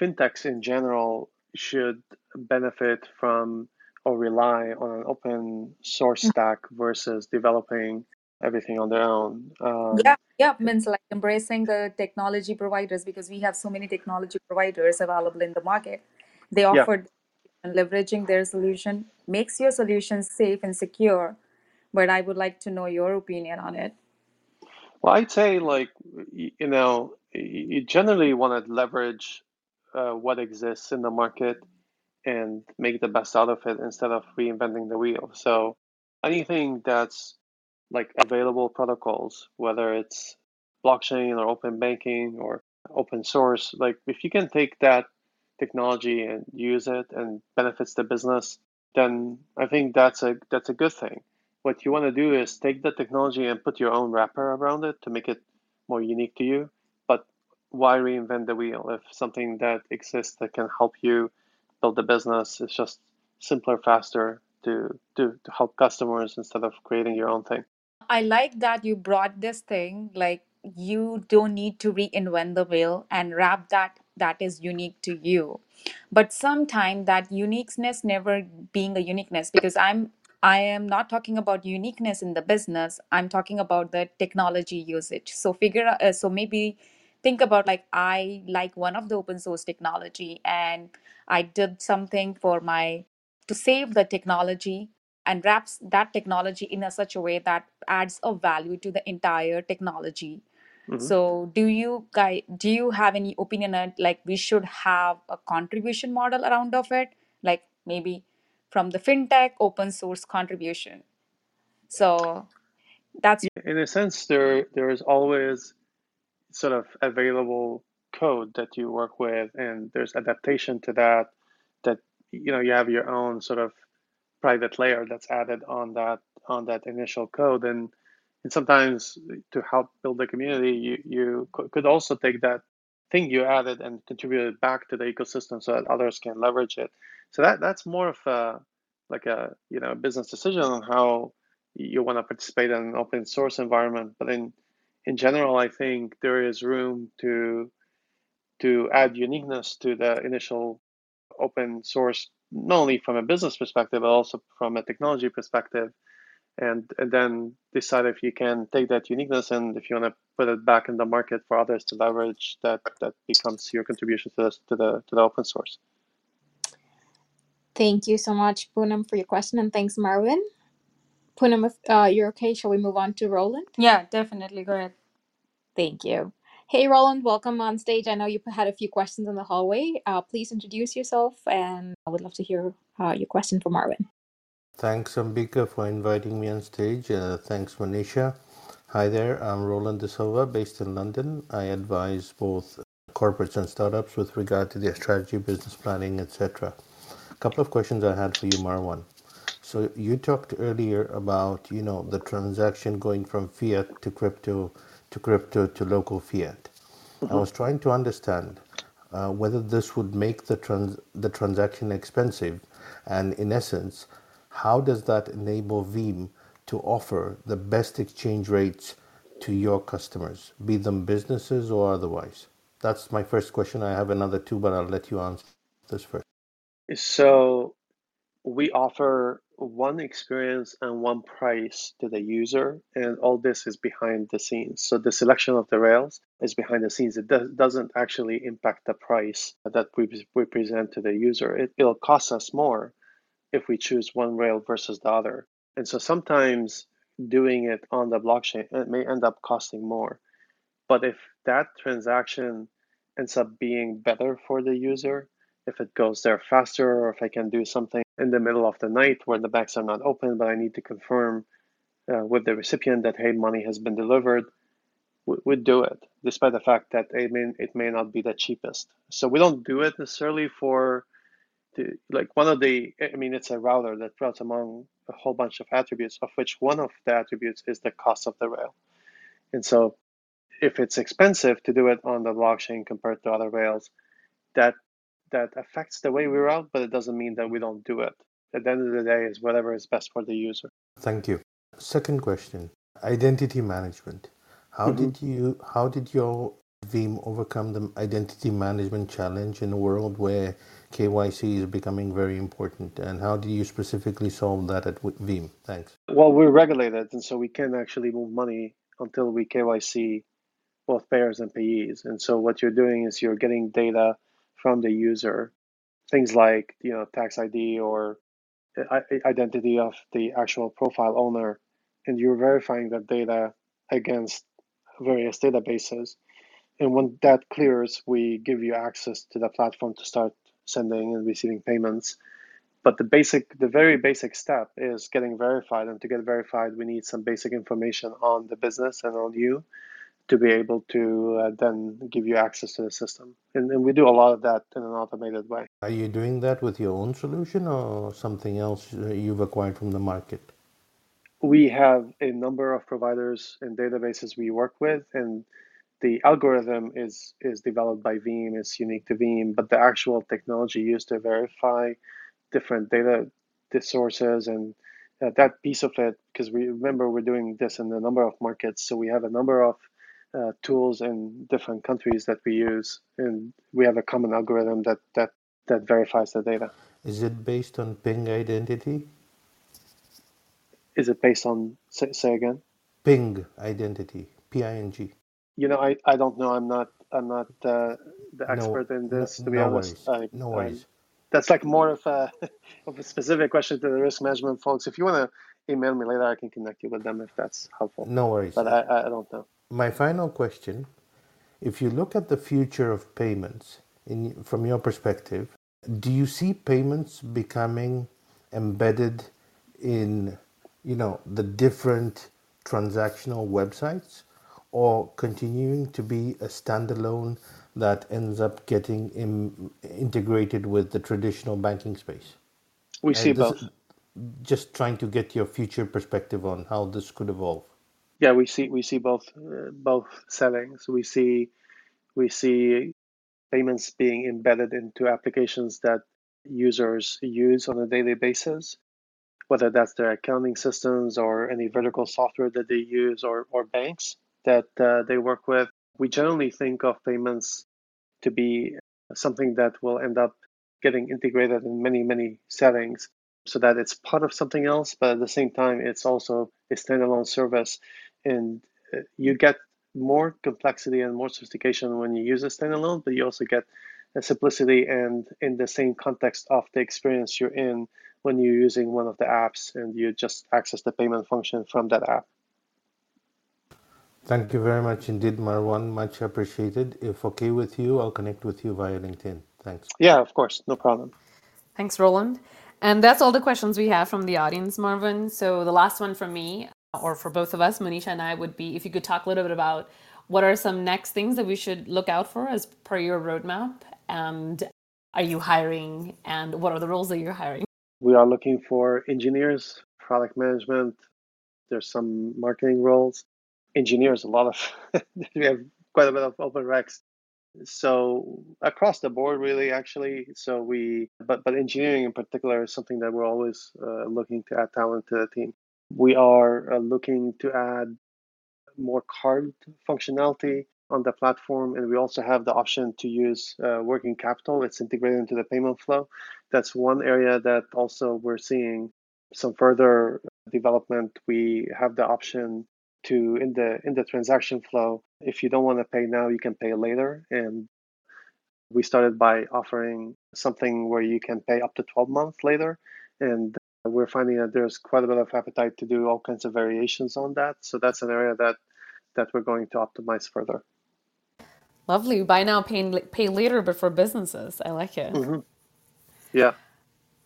fintechs in general should benefit from or rely on an open source stack versus developing everything on their own. yeah Um, yeah means like embracing the technology providers because we have so many technology providers available in the market they yeah, offer and leveraging their solution makes your solution safe and secure but i would like to know your opinion on it well, I'd say like you know you generally want to leverage uh, what exists in the market and make the best out of it instead of reinventing the wheel. So anything that's like available protocols, whether it's blockchain or open banking or open source, like if you can take that technology and use it and benefits the business, then I think that's a that's a good thing. What you want to do is take the technology and put your own wrapper around it to make it more unique to you. But why reinvent the wheel if something that exists that can help you build the business is just simpler, faster to, to, to help customers instead of creating your own thing. I like that you brought this thing like you don't need to reinvent the wheel and wrap that that is unique to you. But sometimes that uniqueness never being a uniqueness because I'm I am not talking about uniqueness in the business. I'm talking about the technology usage. So figure uh, so maybe think about like I like one of the open source technology and I did something for my to save the technology and wraps that technology in a such a way that adds a value to the entire technology hmm so do you guys do you have any opinion on like we should have a contribution model around of it? Like maybe from the fintech open source contribution. So that's In a sense, there there is always sort of available code that you work with, and there's adaptation to that. That you know you have your own sort of private layer that's added on that on that initial code, and and sometimes to help build the community, you you could also take that thing you added and contribute it back to the ecosystem so that others can leverage it. So that that's more of a like a you know business decision on how you want to participate in an open source environment. But in in general, I think there is room to to add uniqueness to the initial open source, not only from a business perspective, but also from a technology perspective. And, and then decide if you can take that uniqueness and if you want to put it back in the market for others to leverage, that that becomes your contribution to the to the to the open source. Thank you so much, Poonam, for your question, and thanks, Marvin. Poonam, if uh, you're okay, shall we move on to Roland? yeah definitely go ahead Thank you. Hey, Roland, welcome on stage. I know you had a few questions in the hallway. Uh, please introduce yourself, and I would love to hear uh, your question for Marvin. Thanks, Ambika, for inviting me on stage. Uh, thanks, Manisha. Hi there, I'm Roland De Silva, based in London. I advise both corporates and startups with regard to their strategy, business planning, etc. A couple of questions I had for you, Marwan. So you talked earlier about, you know, the transaction going from fiat to crypto to crypto to local fiat. I Mhm. was trying to understand uh, whether this would make the trans- the transaction expensive, and in essence, how does that enable Veem to offer the best exchange rates to your customers, be them businesses or otherwise? That's my first question. I have another two, but I'll let you answer this first. So we offer one experience and one price to the user, and all this is behind the scenes. So the selection of the rails is behind the scenes. It does, doesn't actually impact the price that we, we present to the user. It, it'll cost us more if we choose one rail versus the other. And so sometimes doing it on the blockchain it may end up costing more. But if that transaction ends up being better for the user, if it goes there faster, or if I can do something in the middle of the night where the banks are not open, but I need to confirm uh, with the recipient that, hey, money has been delivered, we, we do it, despite the fact that it may it may not be the cheapest. So we don't do it necessarily for the like one of the. I mean, it's a router that routes among a whole bunch of attributes, of which one of the attributes is the cost of the rail. And so, if it's expensive to do it on the blockchain compared to other rails, that that affects the way we route, but it doesn't mean that we don't do it. At the end of the day, is whatever is best for the user. Thank you. Second question: identity management. How Mm-hmm. did you? How did your Veem overcome the identity management challenge in a world where KYC is becoming very important? And how do you specifically solve that at Veem? Thanks. Well, we're regulated, and so we can actually move money until we KYC both payers and payees. And so what you're doing is you're getting data from the user, things like you know tax ID or identity of the actual profile owner, and you're verifying that data against various databases. And when that clears, we give you access to the platform to start sending and receiving payments. But the basic, the very basic step is getting verified. And to get verified, we need some basic information on the business and on you to be able to uh, then give you access to the system. And, and we do a lot of that in an automated way. Are you doing that with your own solution or something else you've acquired from the market? We have a number of providers and databases we work with, and the algorithm is is developed by Veem, it's unique to Veem, but the actual technology used to verify different data sources and uh, that piece of it, because we remember we're doing this in a number of markets, so we have a number of uh, tools in different countries that we use, and we have a common algorithm that that that verifies the data. Is it based on ping identity? Is it based on say, say again? Ping identity, P I N G. You know, I, I don't know. I'm not I'm not uh, the No, expert in no, this to be no honest. worries. I, No um, worries. that's like more of a of a specific question to the risk management folks. If you want to email me later, I can connect you with them if that's helpful. No worries. But I, I I don't know. My final question if you look at the future of payments in, from your perspective, do you see payments becoming embedded in you know the different transactional websites or continuing to be a standalone that ends up getting Im- integrated with the traditional banking space? We see And this, both. just trying to get your future perspective on how this could evolve. Yeah, we see we see both uh, both settings. We see we see payments being embedded into applications that users use on a daily basis, whether that's their accounting systems or any vertical software that they use or, or banks that uh, they work with. We generally think of payments to be something that will end up getting integrated in many, many settings so that it's part of something else, but at the same time, it's also a standalone service. And uh, you get more complexity and more sophistication when you use a standalone, but you also get a simplicity and in the same context of the experience you're in when you're using one of the apps and you just access the payment function from that app. Thank you very much indeed, Marwan. Much appreciated. If okay with you, I'll connect with you via LinkedIn. Thanks. Yeah, of course, no problem. Thanks, Roland. And that's all the questions we have from the audience, Marvin. So the last one from me, or for both of us, Manisha and I, would be if you could talk a little bit about what are some next things that we should look out for as per your roadmap, and are you hiring, and what are the roles that you're hiring? We are looking for engineers, product management. There's some marketing roles. Engineers, a lot of, we have quite a bit of open recs. So across the board, really, actually. So we, but but engineering in particular is something that we're always uh, looking to add talent to the team. We are uh, looking to add more card functionality on the platform, and we also have the option to use uh, working capital. It's integrated into the payment flow. That's one area that also we're seeing some further development. We have the option to in the in the transaction flow. If you don't want to pay now, you can pay later, and we started by offering something where you can pay up to 12 months later, and we're finding that there's quite a bit of appetite to do all kinds of variations on that. So that's an area that that we're going to optimize further. Lovely. Buy now, pay, pay later, but for businesses. I like it. hmm Yeah.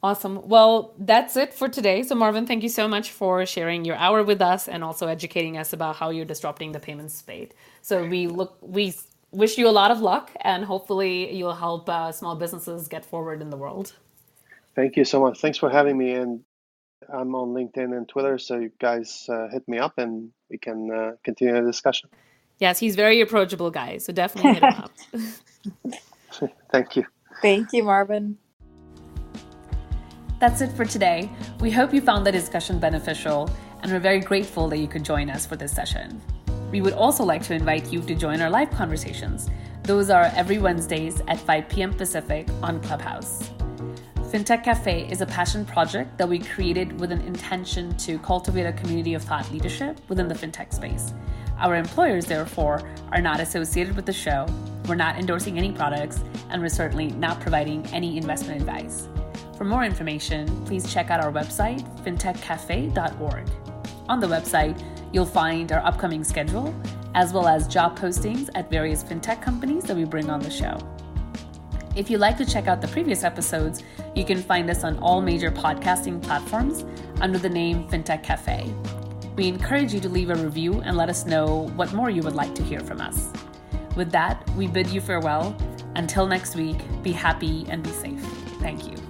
Awesome. Well, that's it for today. So, Marvin, thank you so much for sharing your hour with us and also educating us about how you're disrupting the payment space. So, we look, we wish you a lot of luck and hopefully you'll help uh, small businesses get forward in the world. Thank you so much. Thanks for having me. And I'm on LinkedIn and Twitter, so you guys uh, hit me up and we can uh, continue the discussion. Yes, he's very approachable guy, so definitely hit him up. Thank you. Thank you, Marvin. That's it for today. We hope you found the discussion beneficial, and we're very grateful that you could join us for this session. We would also like to invite you to join our live conversations. Those are every Wednesdays at 5 p.m. Pacific on Clubhouse. FinTech Cafe is a passion project that we created with an intention to cultivate a community of thought leadership within the fintech space. Our employers, therefore, are not associated with the show, we're not endorsing any products, and we're certainly not providing any investment advice. For more information, please check out our website, fintechcafe.org. On the website, you'll find our upcoming schedule, as well as job postings at various fintech companies that we bring on the show. If you'd like to check out the previous episodes, you can find us on all major podcasting platforms under the name FinTech Cafe. We encourage you to leave a review and let us know what more you would like to hear from us. With that, we bid you farewell. Until next week, be happy and be safe. Thank you.